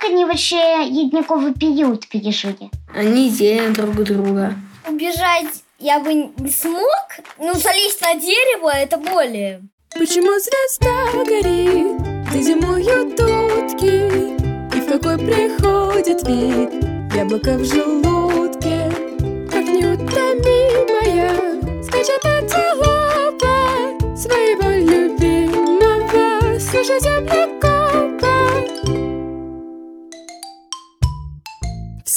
как они вообще ледниковый период пережили? Они ели друг друга. Убежать я бы не смог, ну залезть на дерево это более. Почему звезда горит, где зимуют утки, И в какой приходит вид яблоко в желудке,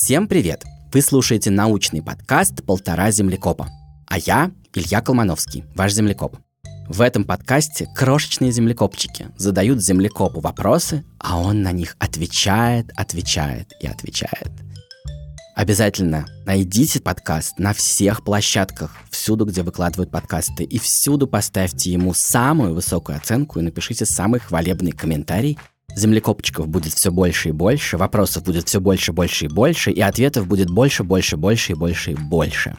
Всем привет! Вы слушаете научный подкаст «Полтора землекопа». А я Илья Колмановский, ваш землекоп. В этом подкасте крошечные землекопчики задают землекопу вопросы, а он на них отвечает, отвечает и отвечает. Обязательно найдите подкаст на всех площадках, всюду, где выкладывают подкасты, и всюду поставьте ему самую высокую оценку и напишите самый хвалебный комментарий. Землекопчиков будет все больше и больше, вопросов будет все больше, больше и больше, и ответов будет больше, больше, больше и больше и больше.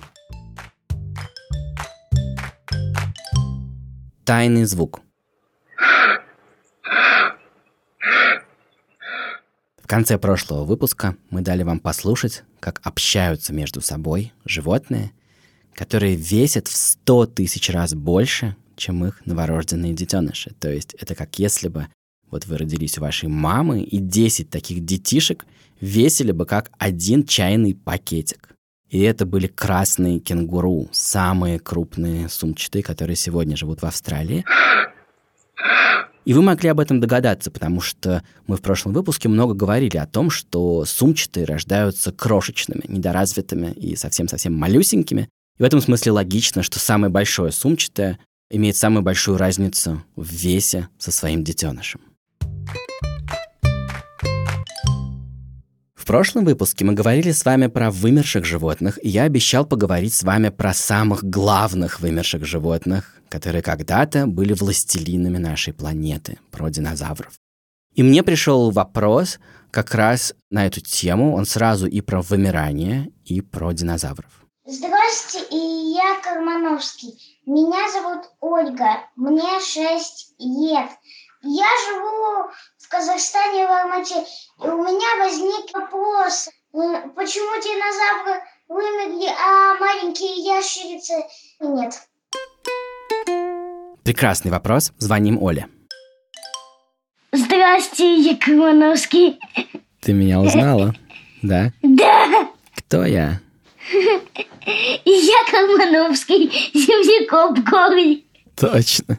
Тайный звук. В конце прошлого выпуска мы дали вам послушать, как общаются между собой животные, которые весят в 100 тысяч раз больше, чем их новорожденные детеныши. То есть это как если бы вот вы родились у вашей мамы, и 10 таких детишек весили бы как один чайный пакетик. И это были красные кенгуру, самые крупные сумчатые, которые сегодня живут в Австралии. И вы могли об этом догадаться, потому что мы в прошлом выпуске много говорили о том, что сумчатые рождаются крошечными, недоразвитыми и совсем-совсем малюсенькими. И в этом смысле логично, что самое большое сумчатое имеет самую большую разницу в весе со своим детенышем. В прошлом выпуске мы говорили с вами про вымерших животных, и я обещал поговорить с вами про самых главных вымерших животных, которые когда-то были властелинами нашей планеты, про динозавров. И мне пришел вопрос как раз на эту тему, он сразу и про вымирание, и про динозавров. Здравствуйте, и я Кармановский. Меня зовут Ольга, мне 6 лет. Я живу в Казахстане, в Алмате, и у меня возник вопрос, почему динозавры вымерли, а маленькие ящерицы нет? Прекрасный вопрос. Звоним Оле. Здрасте, Якимановский. Ты меня узнала? Да? Да, Кто я? я Кармановский, землекоп горный. Точно.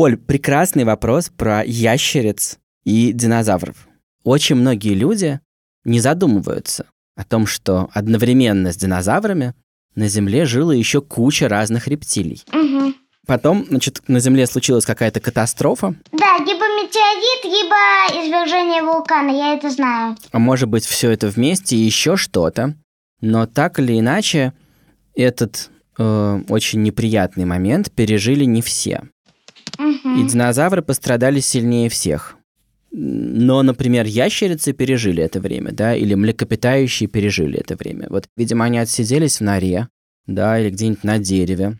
Оль, прекрасный вопрос про ящериц и динозавров. Очень многие люди не задумываются о том, что одновременно с динозаврами на Земле жило еще куча разных рептилий. Угу. Потом, значит, на Земле случилась какая-то катастрофа, Да, либо метеорит, либо извержение вулкана, я это знаю. а может быть все это вместе и еще что-то. Но так или иначе, этот э, очень неприятный момент пережили не все. Мгм. И динозавры пострадали сильнее всех. Но, например, ящерицы пережили это время, да, или млекопитающие пережили это время. Вот, видимо, они отсиделись в норе, да, или где-нибудь на дереве,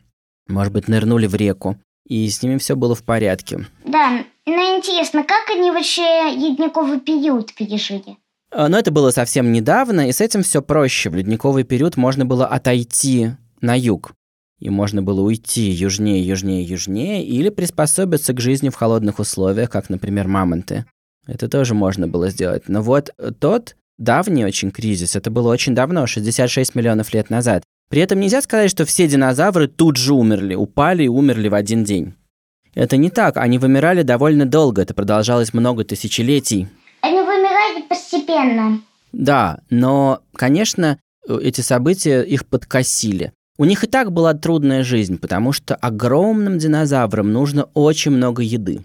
может быть, нырнули в реку, и с ними все было в порядке. Да, но интересно, как они вообще ледниковый период пережили? А, Но это было совсем недавно, и с этим все проще. В ледниковый период можно было отойти на юг. И можно было уйти южнее, южнее, южнее, или приспособиться к жизни в холодных условиях, как, например, мамонты. Это тоже можно было сделать. Но вот тот давний очень кризис, это было очень давно, 66 миллионов лет назад. При этом нельзя сказать, что все динозавры тут же умерли, упали и умерли в один день. Это не так, они вымирали довольно долго, это продолжалось много тысячелетий. Они вымирали постепенно. Да, но, конечно, э, эти события их подкосили. У них и так была трудная жизнь, потому что огромным динозаврам нужно очень много еды.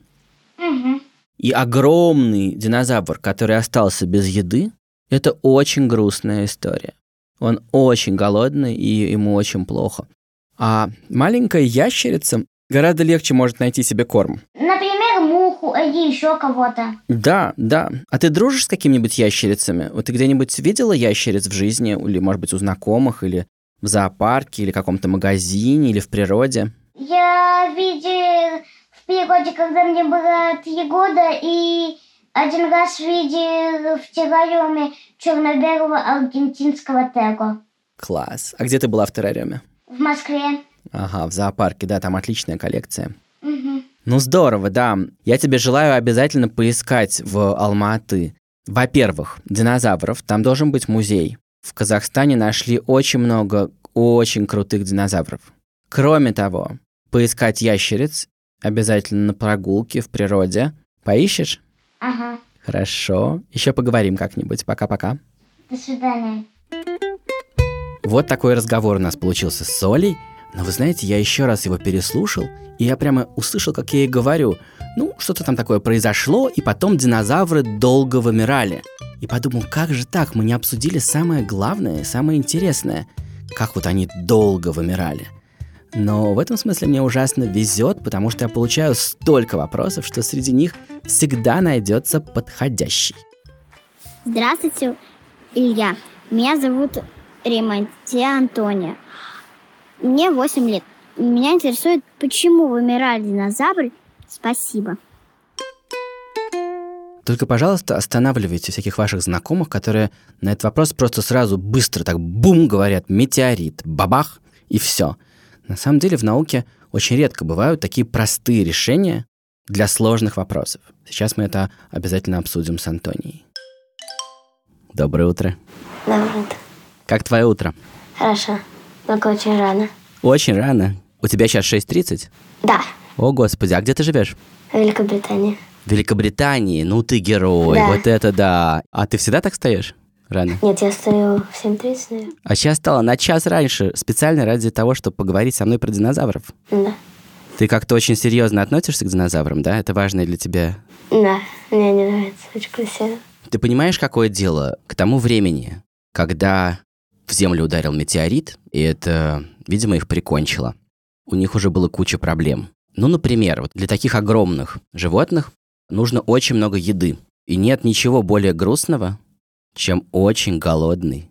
Угу. И огромный динозавр, который остался без еды, это очень грустная история. Он очень голодный, и ему очень плохо. А маленькая ящерица гораздо легче может найти себе корм. Например, муху или еще кого-то. Да, да. А ты дружишь с какими-нибудь ящерицами? Вот ты где-нибудь видела ящериц в жизни, или, может быть, у знакомых, или в зоопарке, или каком-то магазине, или в природе? Я видел в периоде, когда мне было три года, и один раз видел в террариуме черно-белого аргентинского tego Класс. А где ты была в террариуме? в Москве. Ага, в зоопарке, да, там отличная коллекция. Мгм. Ну здорово, да. Я тебе желаю обязательно поискать в Алма-Аты. Во-первых, динозавров, там должен быть музей. В Казахстане нашли очень много очень крутых динозавров. Кроме того, поискать ящериц обязательно на прогулке в природе. Поищешь? Ага. Хорошо. Еще поговорим как-нибудь. Пока-пока. До свидания. Вот такой разговор у нас получился с Солей. Но вы знаете, я еще раз его переслушал, и я прямо услышал, как я ей говорю. Ну, что-то там такое произошло, и потом динозавры долго вымирали. И подумал, как же так, мы не обсудили самое главное, самое интересное. Как вот они долго вымирали. Но в этом смысле мне ужасно везет, потому что я получаю столько вопросов, что среди них всегда найдется подходящий. Здравствуйте, Илья. Меня зовут Ремонтия Антония. Мне 8 лет. Меня интересует, почему вымирали динозавры. Спасибо. Только, пожалуйста, останавливайте всяких ваших знакомых, которые на этот вопрос просто сразу быстро так бум говорят метеорит, бабах и все. На самом деле в науке очень редко бывают такие простые решения для сложных вопросов. Сейчас мы это обязательно обсудим с Антонией. Доброе утро. Доброе утро. Как твое утро? Хорошо. Только очень рано. Очень рано. У тебя сейчас 6.30? Да, О, господи, а где ты живешь? Великобритания. В Великобритании? Ну ты герой, Да. вот это да. А ты всегда так стоишь? Рано. Нет, я стою в 7.30, наверное. А сейчас стало на час раньше, специально ради того, чтобы поговорить со мной про динозавров. Да. Ты как-то очень серьезно относишься к динозаврам, да? Это важно для тебя. Да, мне не нравится. Очень красиво. Ты понимаешь, какое дело к тому времени, когда в Землю ударил метеорит, и это, видимо, их прикончило. У них уже было куча проблем. Ну, например, вот для таких огромных животных нужно очень много еды. И нет ничего более грустного, чем очень голодный,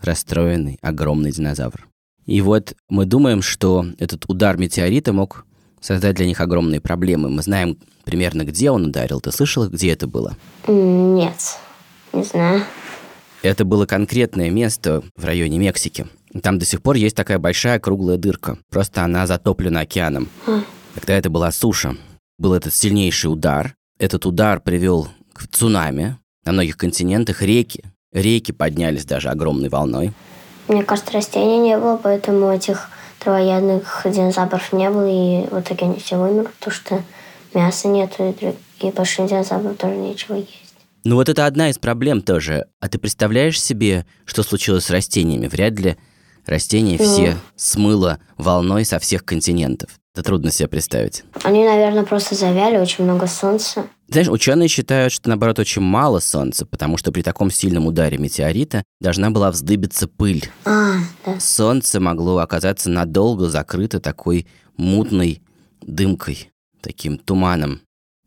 расстроенный, огромный динозавр. И вот мы думаем, что этот удар метеорита мог создать для них огромные проблемы. Мы знаем примерно, где он ударил. Ты слышала, где это было? Нет, не знаю. Это было конкретное место в районе Мексики. Там до сих пор есть такая большая круглая дырка. Просто она затоплена океаном. Тогда это была суша. Был этот сильнейший удар. Этот удар привел к цунами. На многих континентах реки. Реки поднялись даже огромной волной. Мне кажется, растений не было, поэтому этих травоядных динозавров не было, и в итоге они все вымерли, потому что мяса нет, и, и большим динозаврам тоже нечего есть. Ну вот это одна из проблем тоже. А ты представляешь себе, что случилось с растениями? Вряд ли растения все смыло волной со всех континентов. Это трудно себе представить. Они, наверное, просто завяли, очень много солнца. Знаешь, ученые считают, что наоборот очень мало солнца, потому что при таком сильном ударе метеорита должна была вздыбиться пыль. А, да. Солнце могло оказаться надолго закрыто такой мутной дымкой, таким туманом.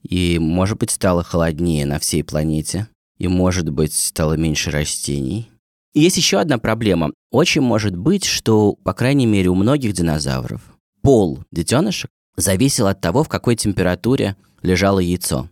И, может быть, стало холоднее на всей планете. И, может быть, стало меньше растений. И есть еще одна проблема. Очень может быть, что, по крайней мере, у многих динозавров пол детенышек зависел от того, в какой температуре лежало яйцо.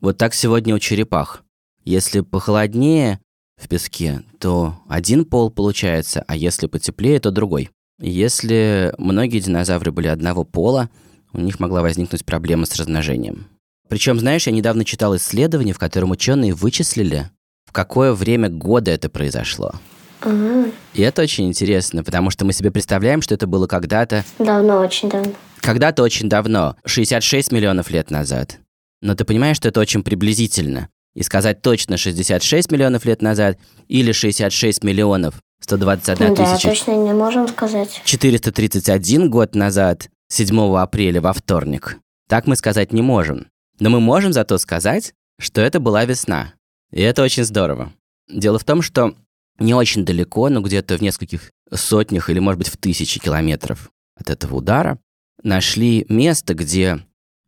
Вот так сегодня у черепах. Если похолоднее в песке, то один пол получается, а если потеплее, то другой. Если многие динозавры были одного пола, у них могла возникнуть проблема с размножением. Причем, знаешь, я недавно читал исследование, в котором ученые вычислили, в какое время года это произошло. Ага. И это очень интересно, потому что мы себе представляем, что это было когда-то, Давно, очень давно. когда-то очень давно, 66 миллионов лет назад. Но ты понимаешь, что это очень приблизительно. И сказать точно 66 миллионов лет назад или 66 миллионов 121 да, тысяча точно не можем сказать. 431 год назад, 7 апреля во вторник. Так мы сказать не можем. Но мы можем зато сказать, что это была весна. И это очень здорово. Дело в том, что не очень далеко, но где-то в нескольких сотнях или, может быть, в тысячи километров от этого удара нашли место, где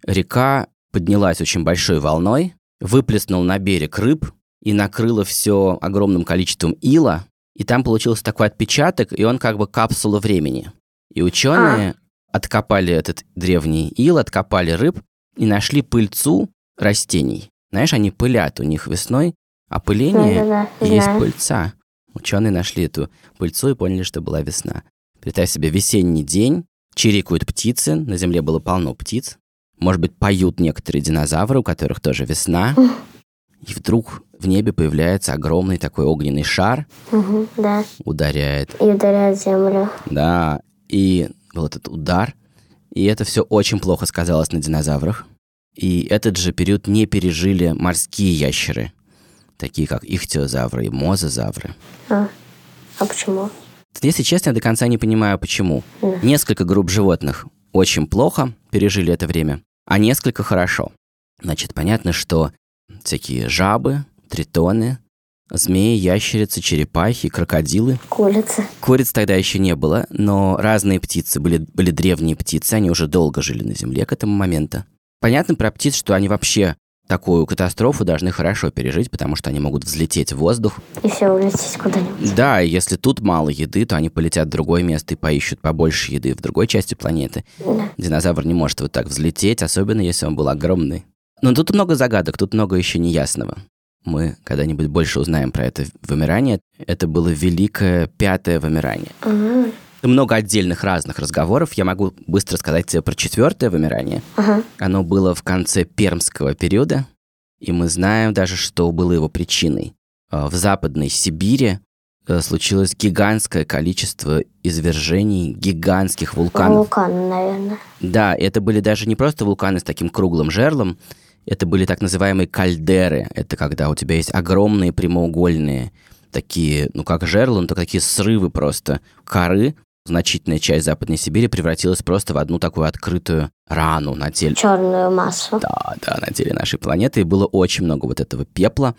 река поднялась очень большой волной, выплеснул на берег рыб и накрыла все огромным количеством ила, и там получился такой отпечаток, и он как бы капсула времени. И ученые откопали этот древний ил, откопали рыб и нашли пыльцу растений. Знаешь, они пылят у них весной, а пыление Да-да-да, есть знаю. пыльца. Ученые нашли эту пыльцу и поняли, что была весна. Представь себе весенний день, чирикают птицы, на земле было полно птиц. Может быть, поют некоторые динозавры, у которых тоже весна. И вдруг в небе появляется огромный такой огненный шар, Мгм, да. ударяет, И ударяет землю. да, и был этот удар. И это все очень плохо сказалось на динозаврах. И этот же период не пережили морские ящеры, такие как ихтиозавры и мозазавры. А, а почему? Если честно, я до конца не понимаю, почему. Да. Несколько групп животных очень плохо пережили это время, а несколько хорошо. Значит, понятно, что всякие жабы, тритоны, змеи, ящерицы, черепахи, крокодилы. Курица. Куриц тогда еще не было, но разные птицы, были, были древние птицы, они уже долго жили на Земле к этому моменту. Понятно про птиц, что они вообще такую катастрофу должны хорошо пережить, потому что они могут взлететь в воздух, И все улететь куда-нибудь. да, и если тут мало еды, то они полетят в другое место и поищут побольше еды в другой части планеты. Да. Динозавр не может вот так взлететь, особенно если он был огромный. Но тут много загадок, тут много еще неясного. Мы когда-нибудь больше узнаем про это вымирание. Это было великое пятое вымирание. Ага. Много отдельных разных разговоров. Я могу быстро сказать тебе про четвертое вымирание. Ага. Оно было в конце пермского периода, и мы знаем даже, что было его причиной. А, В Западной Сибири э, случилось гигантское количество извержений гигантских вулканов. Вулкан, наверное. Да, это были даже не просто вулканы с таким круглым жерлом, это были так называемые кальдеры. Это когда у тебя есть огромные прямоугольные такие, ну как жерла, но такие срывы просто коры. Значительная часть Западной Сибири превратилась просто в одну такую открытую рану на теле. Черную массу. Да, да, на теле нашей планеты. И было очень много вот этого пепла.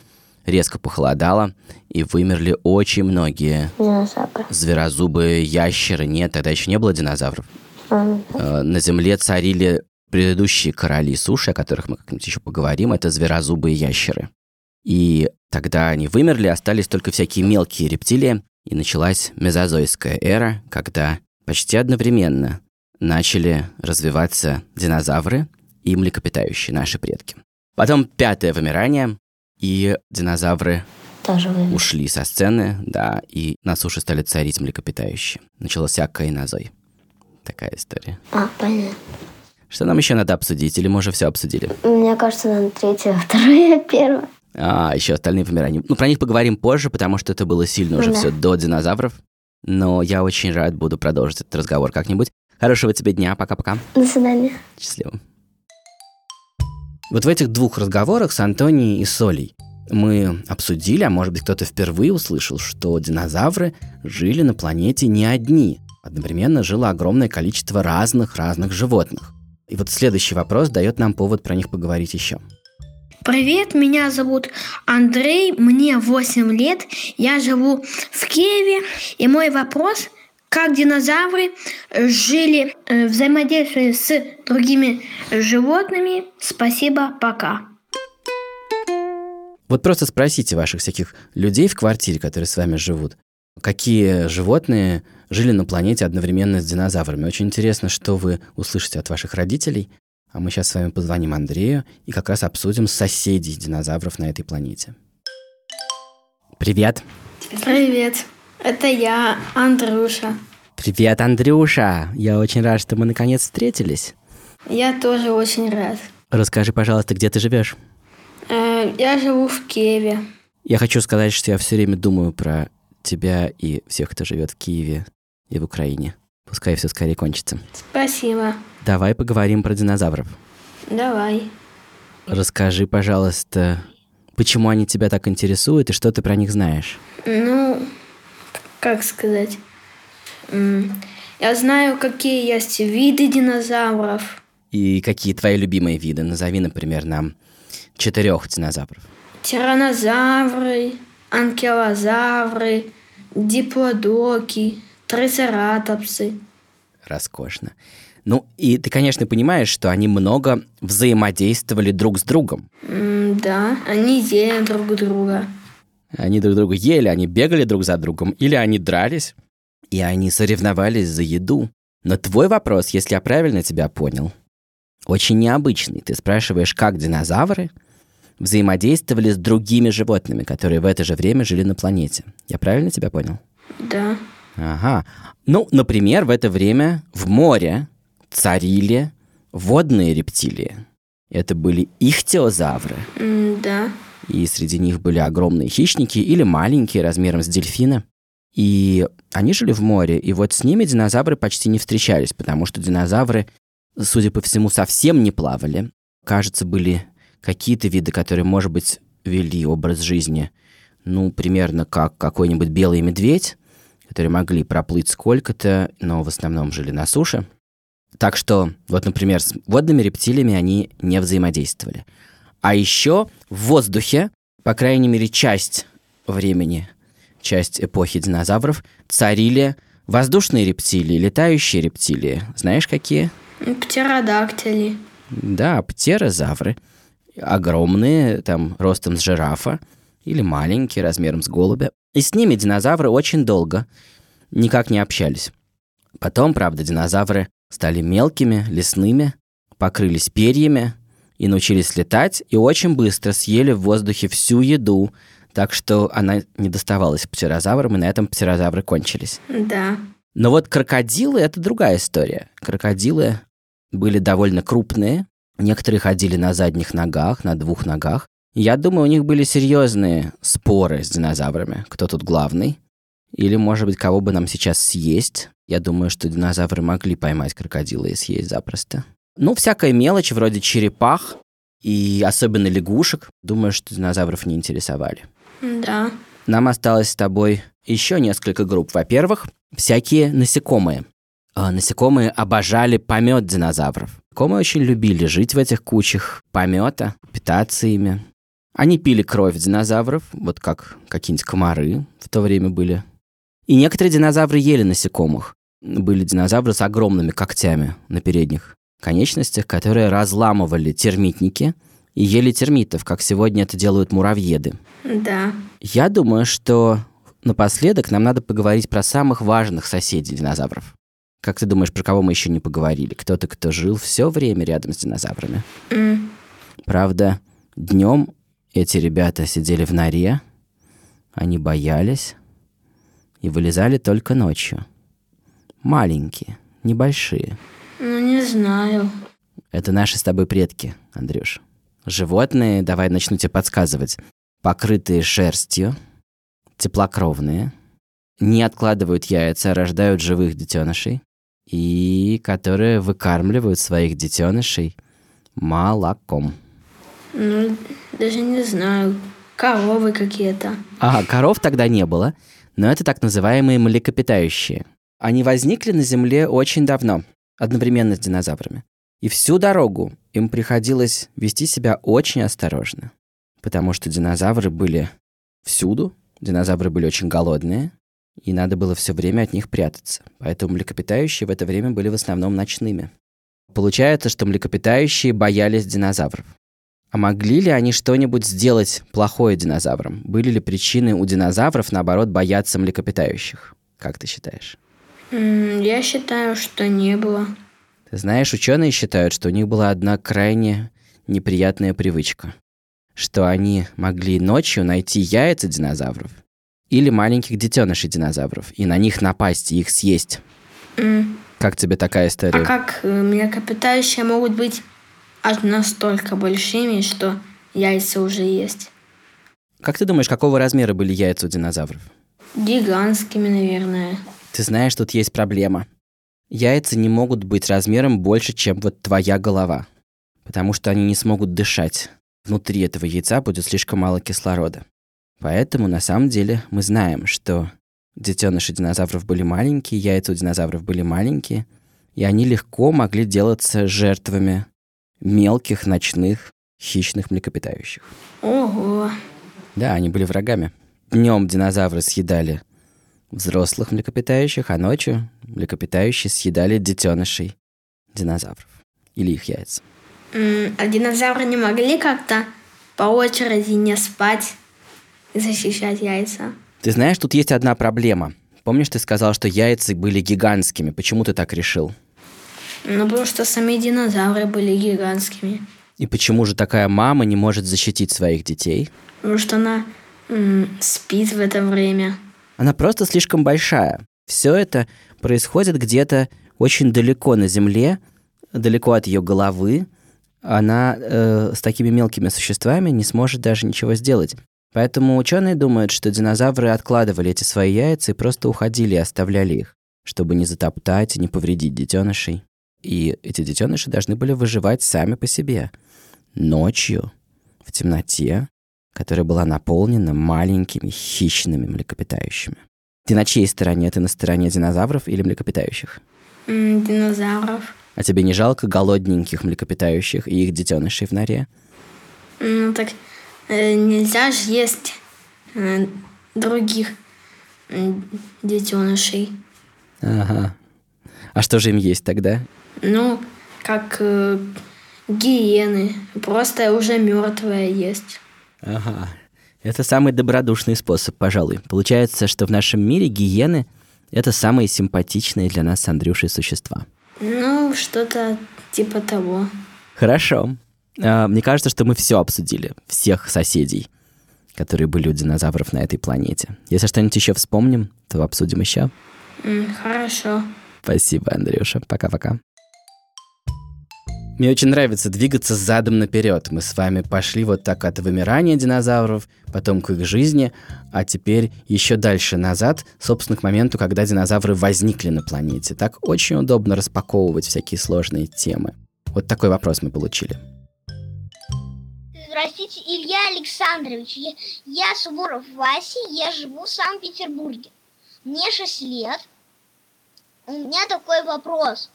Резко похолодало, и вымерли очень многие Динозавры. зверозубые ящеры. Нет, тогда еще не было динозавров. Э, на Земле царили предыдущие короли суши, о которых мы как-нибудь еще поговорим, это зверозубые ящеры. И тогда они вымерли, остались только всякие мелкие рептилии, и началась мезозойская эра, когда почти одновременно начали развиваться динозавры и млекопитающие, наши предки. Потом пятое вымирание, и динозавры Тоже вымер. ушли со сцены, да, и на суше стали царить млекопитающие. Начался кайнозой. Такая история. А, понятно. Что нам еще надо обсудить? Или мы уже все обсудили? Мне кажется, нам третье, второе, первое. А, еще остальные вымирания. Ну, про них поговорим позже, потому что это было сильно уже Да. все до динозавров. Но я очень рад буду продолжить этот разговор как-нибудь. Хорошего тебе дня. Пока-пока. До свидания. Счастливо. Вот в этих двух разговорах с Антонией и Солей мы обсудили, а может быть кто-то впервые услышал, что динозавры жили на планете не одни. Одновременно жило огромное количество разных-разных животных. И вот следующий вопрос дает нам повод про них поговорить еще. Привет, меня зовут Андрей, мне 8 лет, я живу в Киеве, и мой вопрос, как динозавры жили э, взаимодействуя с другими животными. Спасибо, пока. Вот просто спросите ваших всяких людей в квартире, которые с вами живут, какие животные жили на планете одновременно с динозаврами. Очень интересно, что вы услышите от ваших родителей. А мы сейчас с вами позвоним Андрею и как раз обсудим соседей динозавров на этой планете. Привет. Привет, это я, Андрюша. Привет, Андрюша. Я очень рад, что мы наконец встретились. Я тоже очень рад. Расскажи, пожалуйста, где ты живешь? Э, Я живу в Киеве. Я хочу сказать, что я все время думаю про тебя и всех, кто живет в Киеве и в Украине. Пускай все скорее кончится. Спасибо. Давай поговорим про динозавров. Давай. Расскажи, пожалуйста, почему они тебя так интересуют и что ты про них знаешь? Ну, как сказать? Я знаю, какие есть виды динозавров. И какие твои любимые виды? Назови, например, нам четырех динозавров. Тиранозавры, анкилозавры, диплодоки, трицератопсы. Роскошно. Ну, и ты, конечно, понимаешь, что они много взаимодействовали друг с другом. М, Да, они ели друг друга. Они друг друга ели, они бегали друг за другом, или они дрались, и они соревновались за еду. Но твой вопрос, если я правильно тебя понял, очень необычный. Ты спрашиваешь, как динозавры взаимодействовали с другими животными, которые в это же время жили на планете. Я правильно тебя понял? Да. Ага. Ну, например, в это время в море царили водные рептилии. Это были ихтиозавры. Да. И среди них были огромные хищники или маленькие, размером с дельфина. И они жили в море, и вот с ними динозавры почти не встречались, потому что динозавры, судя по всему, совсем не плавали. Кажется, были какие-то виды, которые, может быть, вели образ жизни, ну, примерно как какой-нибудь белый медведь, которые могли проплыть сколько-то, но в основном жили на суше. Так что, вот, например, с водными рептилиями они не взаимодействовали. А еще в воздухе, по крайней мере, часть времени, часть эпохи динозавров, царили воздушные рептилии, летающие рептилии. Знаешь, какие? Птеродактили. Да, птерозавры. Огромные, там, ростом с жирафа, или маленькие, размером с голубя. И с ними динозавры очень долго никак не общались. Потом, правда, динозавры стали мелкими, лесными, покрылись перьями и научились летать, и очень быстро съели в воздухе всю еду, так что она не доставалась птерозаврам, и на этом птерозавры кончились. Да. Но вот крокодилы — это другая история. Крокодилы были довольно крупные, некоторые ходили на задних ногах, на двух ногах. Я думаю, у них были серьезные споры с динозаврами, кто тут главный. Или, может быть, кого бы нам сейчас съесть. Я думаю, что динозавры могли поймать крокодила и съесть запросто. Ну, всякая мелочь, вроде черепах и особенно лягушек, думаю, что динозавров не интересовали. Да. Нам осталось с тобой еще несколько групп. Во-первых, всякие насекомые. А, Насекомые обожали помет динозавров. Насекомые очень любили жить в этих кучах помета, питаться ими. Они пили кровь динозавров, вот как какие-нибудь комары в то время были. И некоторые динозавры ели насекомых. Были динозавры с огромными когтями на передних конечностях, которые разламывали термитники и ели термитов, как сегодня это делают муравьеды. Да. Я думаю, что напоследок нам надо поговорить про самых важных соседей динозавров. Как ты думаешь, про кого мы еще не поговорили? Кто-то, кто жил все время рядом с динозаврами. М, Правда, днем эти ребята сидели в норе, они боялись и вылезали только ночью. Маленькие, небольшие. Ну, не знаю. Это наши с тобой предки, Андрюш. Животные, давай начну тебе подсказывать, покрытые шерстью, теплокровные, не откладывают яйца, а рождают живых детенышей, и которые выкармливают своих детенышей молоком. Ну, даже не знаю. Коровы какие-то. А, коров тогда не было, но это так называемые млекопитающие. Они возникли на Земле очень давно, одновременно с динозаврами. И всю дорогу им приходилось вести себя очень осторожно, потому что динозавры были всюду, динозавры были очень голодные, и надо было все время от них прятаться. Поэтому млекопитающие в это время были в основном ночными. Получается, что млекопитающие боялись динозавров. А могли ли они что-нибудь сделать плохое динозаврам? Были ли причины у динозавров, наоборот, бояться млекопитающих? Как ты считаешь? Я считаю, что не было. Ты знаешь, ученые считают, что у них была одна крайне неприятная привычка. Что они могли ночью найти яйца динозавров или маленьких детенышей динозавров и на них напасть и их съесть. М, Как тебе такая история? А как э, млекопитающие могут быть аж настолько большими, что яйца уже есть? Как ты думаешь, какого размера были яйца у динозавров? Гигантскими, наверное. Ты знаешь, тут есть проблема. Яйца не могут быть размером больше, чем вот твоя голова, потому что они не смогут дышать. Внутри этого яйца будет слишком мало кислорода. Поэтому на самом деле мы знаем, что детеныши динозавров были маленькие, яйца у динозавров были маленькие, и они легко могли делаться жертвами мелких ночных хищных млекопитающих. Ого. Да, они были врагами. Днем динозавры съедали взрослых млекопитающих, а ночью млекопитающие съедали детенышей динозавров или их яйца. А динозавры не могли как-то по очереди не спать защищать яйца? Ты знаешь, тут есть одна проблема. Помнишь, ты сказал, что яйца были гигантскими. Почему ты так решил? Ну, потому что сами динозавры были гигантскими. И почему же такая мама не может защитить своих детей? Потому что она м, спит в это время. Она просто слишком большая. Все это происходит где-то очень далеко на Земле, далеко от ее головы. Она э, с такими мелкими существами не сможет даже ничего сделать. Поэтому ученые думают, что динозавры откладывали эти свои яйца и просто уходили и оставляли их, чтобы не затоптать и не повредить детенышей. И эти детеныши должны были выживать сами по себе. Ночью, в темноте, которая была наполнена маленькими хищными млекопитающими. Ты на чьей стороне? Ты на стороне динозавров или млекопитающих? М, Динозавров. А тебе не жалко голодненьких млекопитающих и их детенышей в норе? Ну так нельзя же есть э, других м, детенышей. Ага. А что же им есть тогда? Ну, как э, гиены. Просто уже мертвая есть. Ага. Это самый добродушный способ, пожалуй. Получается, что в нашем мире гиены — это самые симпатичные для нас с Андрюшей существа. Ну, что-то типа того. Хорошо. А, Мне кажется, что мы все обсудили. Всех соседей, которые были у динозавров на этой планете. Если что-нибудь еще вспомним, то обсудим еще. М, Хорошо. Спасибо, Андрюша. Пока-пока. Мне очень нравится двигаться задом наперед. Мы с вами пошли вот так от вымирания динозавров, потом к их жизни, а теперь еще дальше назад, собственно, к моменту, когда динозавры возникли на планете. Так очень удобно распаковывать всякие сложные темы. Вот такой вопрос мы получили. Здравствуйте, Илья Александрович. Я, я Суворов Вася, я живу в Санкт-Петербурге. Мне 6 лет. У меня такой вопрос.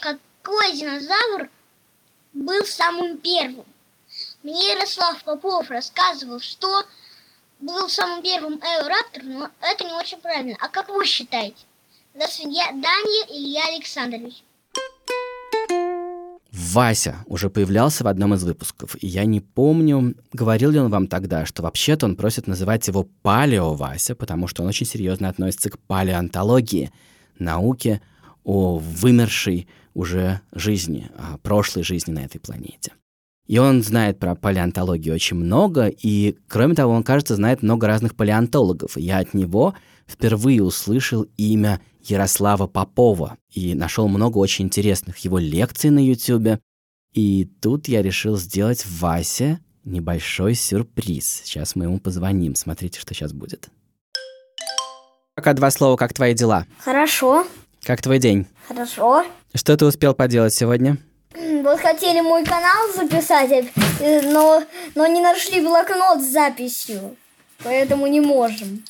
Какой динозавр был самым первым? Мне Ярослав Попов рассказывал, что был самым первым эораптор, но это не очень правильно. А как вы считаете? До свидания, Дания Илья Александрович. Вася уже появлялся в одном из выпусков, и я не помню, говорил ли он вам тогда, что вообще-то он просит называть его Палео Вася, потому что он очень серьезно относится к палеонтологии, науке о вымершей уже жизни, о прошлой жизни на этой планете. И он знает про палеонтологию очень много, и, кроме того, он, кажется, знает много разных палеонтологов. И я от него впервые услышал имя Ярослава Попова и нашел много очень интересных его лекций на YouTube. И тут я решил сделать Васе небольшой сюрприз. Сейчас мы ему позвоним. Смотрите, что сейчас будет. Пока два слова, как твои дела? Хорошо, Как твой день? хорошо. Что ты успел поделать сегодня? Вот хотели мой канал записать, э, но, но не нашли блокнот с записью, поэтому не можем.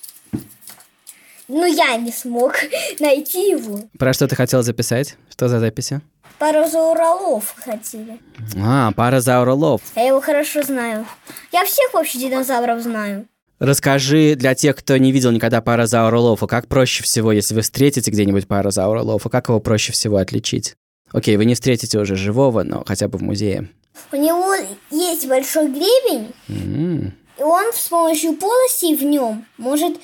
Ну, я не смог найти его. Про что ты хотел записать? Что за записи? Пару зауралов хотели. А, пара зауролов. Я его хорошо знаю. Я всех вообще динозавров знаю. Расскажи для тех, кто не видел никогда паразауролофа, как проще всего, если вы встретите где-нибудь паразауролофа, как его проще всего отличить? Окей, вы не встретите уже живого, но хотя бы в музее. У него есть большой гребень, М, и он с помощью полостей в нем может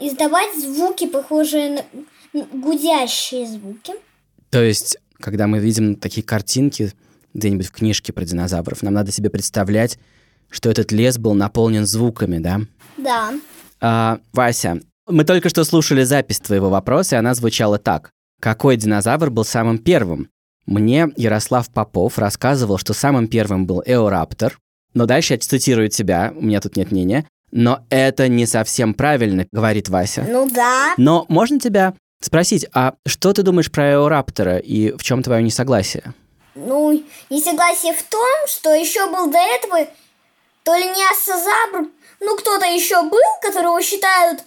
издавать звуки, похожие на гудящие звуки. То есть, когда мы видим такие картинки где-нибудь в книжке про динозавров, нам надо себе представлять, что этот лес был наполнен звуками, да? Да. А, Вася, мы только что слушали запись твоего вопроса, и она звучала так. Какой динозавр был самым первым? Мне Ярослав Попов рассказывал, что самым первым был эораптор. Но дальше я цитирую тебя, у меня тут нет мнения. Но это не совсем правильно, говорит Вася. Ну да. Но можно тебя спросить, а что ты думаешь про эораптора и в чем твое несогласие? Ну, несогласие в том, что еще был до этого то ли не ассозавр, ну кто-то еще был, которого считают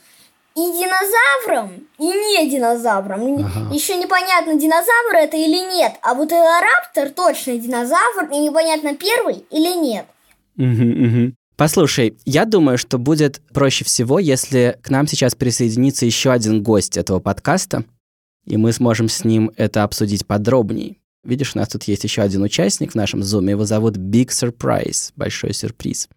и динозавром, и не динозавром. Ага. Еще непонятно, динозавр это или нет. А вот эораптор точно динозавр, и непонятно, первый или нет. Мгм, мгм. Послушай, я думаю, что будет проще всего, если к нам сейчас присоединится еще один гость этого подкаста, и мы сможем с ним это обсудить подробнее. Видишь, у нас тут есть еще один участник в нашем зуме, его зовут Big Surprise, большой сюрприз.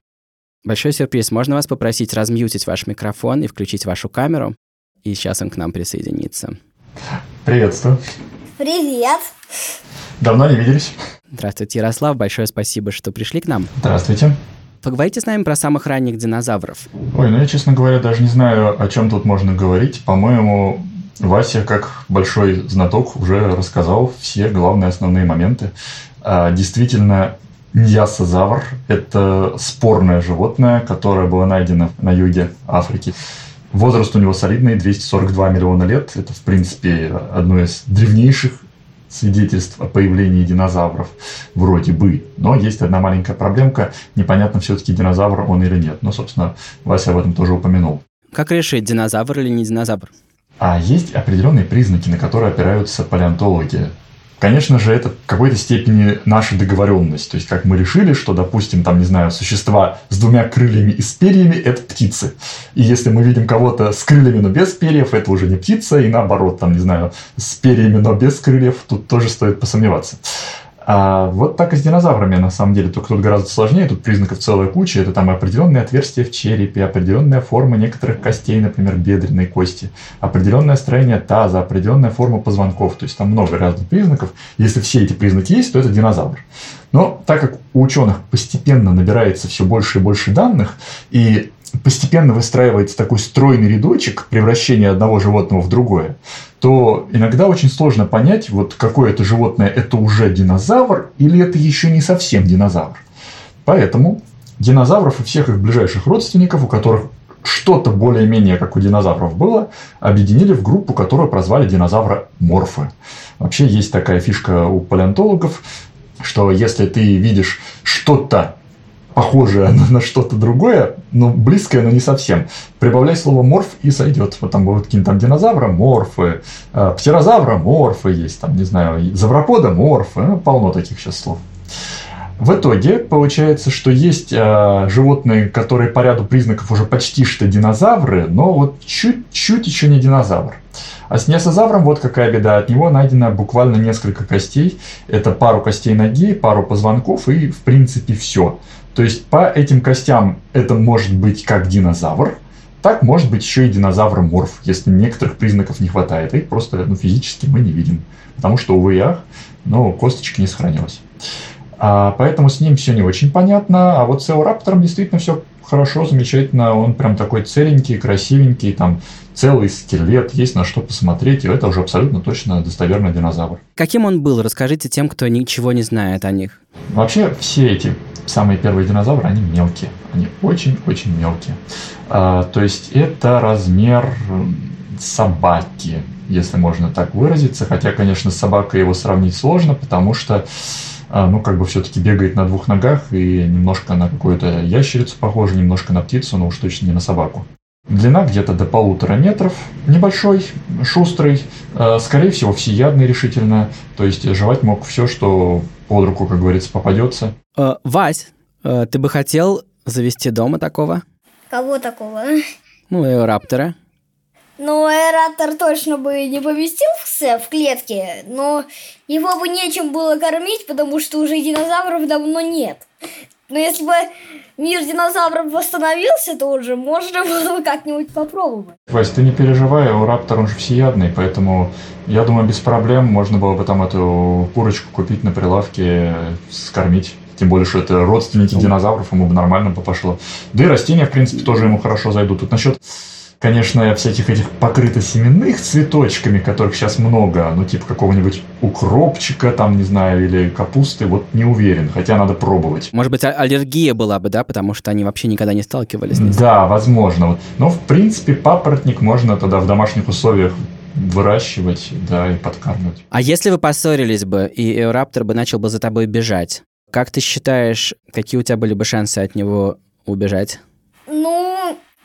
Большой сюрприз. Можно вас попросить размьютить ваш микрофон и включить вашу камеру? И сейчас он к нам присоединится. Приветствую. Привет. Давно не виделись. Здравствуйте, Ярослав. Большое спасибо, что пришли к нам. Здравствуйте. Поговорите с нами про самых ранних динозавров. Ой, ну я, честно говоря, даже не знаю, о чем тут можно говорить. По-моему, Вася, как большой знаток, уже рассказал все главные основные моменты. А, действительно, Ньясозавр – это спорное животное, которое было найдено на юге Африки. Возраст у него солидный – 242 миллиона лет. Это, в принципе, одно из древнейших свидетельств о появлении динозавров вроде бы. Но есть одна маленькая проблемка. Непонятно, все-таки динозавр он или нет. Но, собственно, Вася об этом тоже упомянул. Как решить, динозавр или не динозавр? А есть определенные признаки, на которые опираются палеонтологи. Конечно же, это в какой-то степени наша договоренность. То есть, как мы решили, что, допустим, там, не знаю, существа с двумя крыльями и с перьями – это птицы. И если мы видим кого-то с крыльями, но без перьев, это уже не птица. И наоборот, там, не знаю, с перьями, но без крыльев, тут тоже стоит посомневаться. А вот так и с динозаврами, на самом деле. Только тут гораздо сложнее, тут признаков целая куча. Это там определенные отверстия в черепе, определенная форма некоторых костей, например, бедренной кости, определенное строение таза, определенная форма позвонков. То есть там много разных признаков. Если все эти признаки есть, то это динозавр. Но так как у ученых постепенно набирается все больше и больше данных, и постепенно выстраивается такой стройный рядочек превращения одного животного в другое, то иногда очень сложно понять, вот какое это животное, это уже динозавр или это еще не совсем динозавр. Поэтому динозавров и всех их ближайших родственников, у которых что-то более-менее как у динозавров было, объединили в группу, которую прозвали динозавра морфы. Вообще есть такая фишка у палеонтологов, что если ты видишь что-то похожее на, на что-то другое, но близкое, но не совсем. Прибавляй слово морф и сойдет. Вот там будут какие-то там динозавры, морфы, э, птерозавра, морфы есть, там, не знаю, завропода, морфы, ну, полно таких сейчас слов. В итоге получается, что есть э, животные, которые по ряду признаков уже почти что динозавры, но вот чуть-чуть еще не динозавр. А с несозавром вот какая беда. От него найдено буквально несколько костей. Это пару костей ноги, пару позвонков и, в принципе, все. То есть по этим костям это может быть как динозавр, так может быть еще и динозавр-морф, если некоторых признаков не хватает. Их просто ну, физически мы не видим. Потому что, увы ах, но косточка не сохранилась. А, поэтому с ним все не очень понятно. А вот с Эураптором действительно все хорошо, замечательно. Он прям такой целенький, красивенький, там целый скелет, есть на что посмотреть, и это уже абсолютно точно достоверный динозавр. Каким он был? Расскажите тем, кто ничего не знает о них. Вообще все эти самые первые динозавры, они мелкие. Они очень-очень мелкие. А, то есть это размер собаки, если можно так выразиться. Хотя, конечно, с собакой его сравнить сложно, потому что ну, как бы все-таки бегает на двух ногах и немножко на какую-то ящерицу похоже, немножко на птицу, но уж точно не на собаку. Длина где-то до полутора метров, небольшой, шустрый, а, скорее всего, всеядный решительно, то есть жевать мог все, что под руку, как говорится, попадется. Э, Вась, э, ты бы хотел завести дома такого? Кого такого? Ну, раптора. Ну, аэратор точно бы не поместился в клетке, но его бы нечем было кормить, потому что уже динозавров давно нет. Но если бы мир динозавров восстановился, то уже можно было бы как-нибудь попробовать. Вась, ты не переживай, у Раптор он же всеядный, поэтому я думаю, без проблем можно было бы там эту курочку купить на прилавке, скормить. Тем более, что это родственники динозавров, ему бы нормально бы пошло. Да и растения, в принципе, тоже ему хорошо зайдут. Тут насчет конечно, всяких этих покрыто семенных цветочками, которых сейчас много, ну, типа какого-нибудь укропчика, там, не знаю, или капусты, вот не уверен, хотя надо пробовать. Может быть, а-, аллергия была бы, да, потому что они вообще никогда не сталкивались с ней. Да, возможно. Но, в принципе, папоротник можно тогда в домашних условиях выращивать, да, и подкармливать. А если вы поссорились бы, и Эораптор бы начал бы за тобой бежать, как ты считаешь, какие у тебя были бы шансы от него убежать? Ну,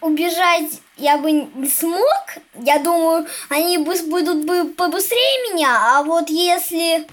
убежать я бы не смог. Я думаю, они будут бы побыстрее меня, а вот если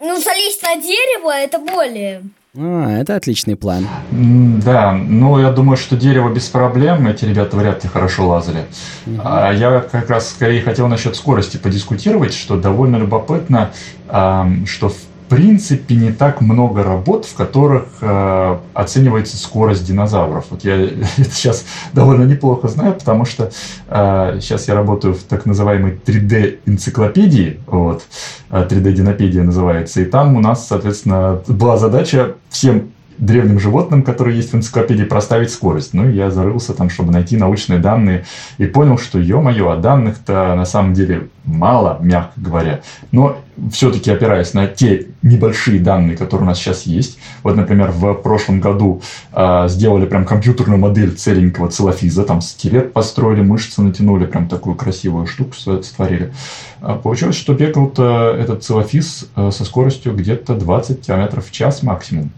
ну, залезть на дерево, это более. А, это отличный план. Да, ну я думаю, что дерево без проблем, эти ребята вряд ли хорошо лазали. Угу. А я как раз скорее хотел насчет скорости подискутировать, что довольно любопытно, что в принципе не так много работ, в которых э, оценивается скорость динозавров. Вот я это сейчас довольно неплохо знаю, потому что э, сейчас я работаю в так называемой 3D-энциклопедии, вот, 3D-динопедия э, называется, и там у нас, соответственно, была задача всем древним животным, которые есть в энциклопедии, проставить скорость. Ну, я зарылся там, чтобы найти научные данные, и понял, что, ё-моё, а данных-то на самом деле мало, мягко говоря. Но все-таки опираясь на те небольшие данные, которые у нас сейчас есть. Вот, например, в прошлом году э, сделали прям компьютерную модель целенького целлофиза, там скелет построили, мышцы натянули, прям такую красивую штуку сотворили. А получилось, что бегал этот целлофиз э, со скоростью где-то 20 км в час максимум.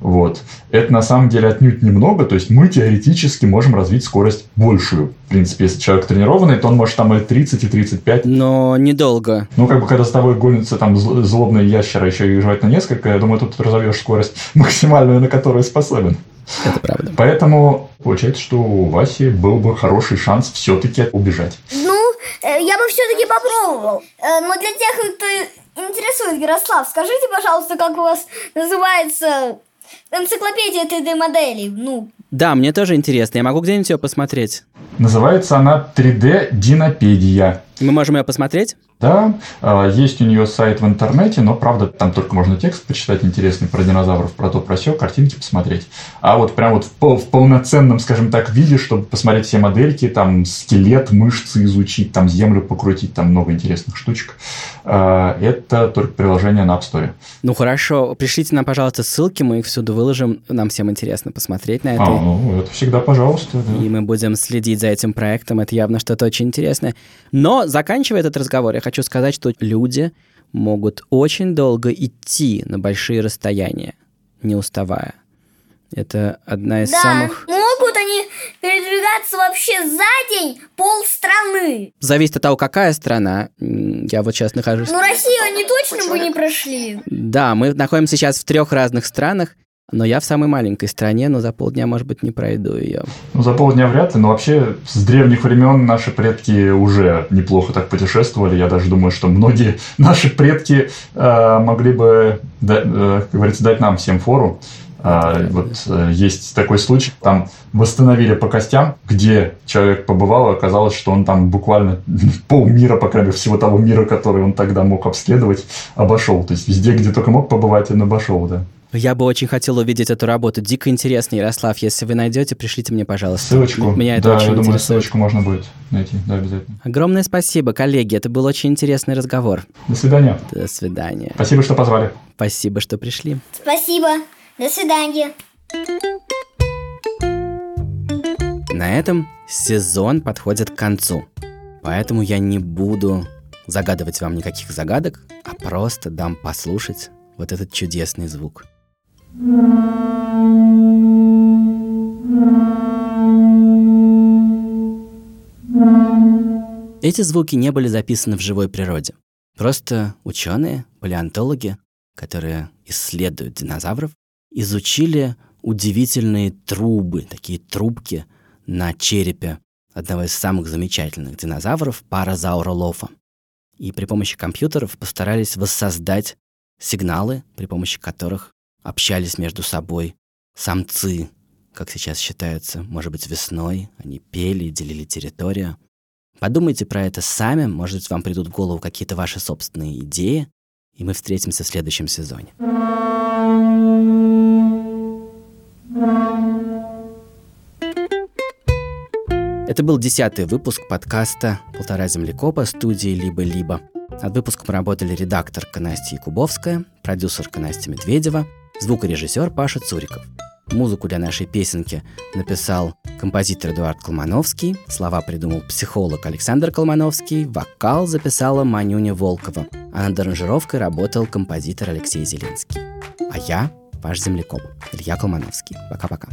Вот. Это на самом деле отнюдь немного, то есть мы теоретически можем развить скорость большую. В принципе, если человек тренированный, то он может там и 30, и 35. Но недолго. Ну, как бы, когда с тобой гонится там злобный ящер, еще и желательно несколько, я думаю, тут разовьешь скорость максимальную, на которую способен. Это правда. Поэтому получается, что у Васи был бы хороший шанс все-таки убежать. Ну, э, я бы все-таки попробовал. Э, но для тех, кто интересует, Ярослав, скажите, пожалуйста, как у вас называется энциклопедия 3D-моделей? Ну, да, мне тоже интересно. Я могу где-нибудь ее посмотреть? Называется она 3D Динопедия. Мы можем ее посмотреть? Да, а, есть у нее сайт в интернете, но, правда, там только можно текст почитать интересный про динозавров, про то, про все, картинки посмотреть. А вот прям вот в, в полноценном, скажем так, виде, чтобы посмотреть все модельки, там скелет, мышцы изучить, там землю покрутить, там много интересных штучек, а, это только приложение на App Store. Ну хорошо, пришлите нам, пожалуйста, ссылки, мы их всюду выложим, нам всем интересно посмотреть на это. А, ну, это всегда пожалуйста. Да. И мы будем следить за этим проектом, это явно что-то очень интересное. Но, заканчивая этот разговор, я хочу сказать, что люди могут очень долго идти на большие расстояния, не уставая. Это одна из да, самых... могут они передвигаться вообще за день пол страны. Зависит от того, какая страна. Я вот сейчас нахожусь... Ну, Россию они точно бы не прошли. Да, мы находимся сейчас в трех разных странах. Но я в самой маленькой стране, но за полдня, может быть, не пройду ее. Ну, за полдня вряд ли, но вообще с древних времен наши предки уже неплохо так путешествовали. Я даже думаю, что многие наши предки э, могли бы, да, э, как говорится, дать нам всем фору. А, вот э, есть такой случай, там восстановили по костям, где человек побывал, и оказалось, что он там буквально полмира, по крайней мере, всего того мира, который он тогда мог обследовать, обошел. То есть везде, где только мог побывать, он обошел, да. Я бы очень хотел увидеть эту работу. Дико интересно, Ярослав. Если вы найдете, пришлите мне, пожалуйста. Ссылочку. Меня это да, очень я думаю, интересует. ссылочку можно будет найти. Да, обязательно. Огромное спасибо, коллеги. Это был очень интересный разговор. До свидания. До свидания. Спасибо, что позвали. Спасибо, что пришли. Спасибо. До свидания. На этом сезон подходит к концу. Поэтому я не буду загадывать вам никаких загадок, а просто дам послушать вот этот чудесный звук. Эти звуки не были записаны в живой природе. Просто ученые, палеонтологи, которые исследуют динозавров, изучили удивительные трубы, такие трубки на черепе одного из самых замечательных динозавров, паразауролофа. И при помощи компьютеров постарались воссоздать сигналы, при помощи которых общались между собой самцы, как сейчас считается, может быть, весной. Они пели, делили территорию. Подумайте про это сами, может, вам придут в голову какие-то ваши собственные идеи, и мы встретимся в следующем сезоне. Это был десятый выпуск подкаста «Полтора землекопа» студии «Либо-либо». Над выпуском работали редакторка Настя Якубовская, продюсерка Настя Медведева – звукорежиссер Паша Цуриков. Музыку для нашей песенки написал композитор Эдуард Колмановский, слова придумал психолог Александр Колмановский, вокал записала Манюня Волкова, а над аранжировкой работал композитор Алексей Зеленский. А я, ваш землекоп, Илья Колмановский. Пока-пока.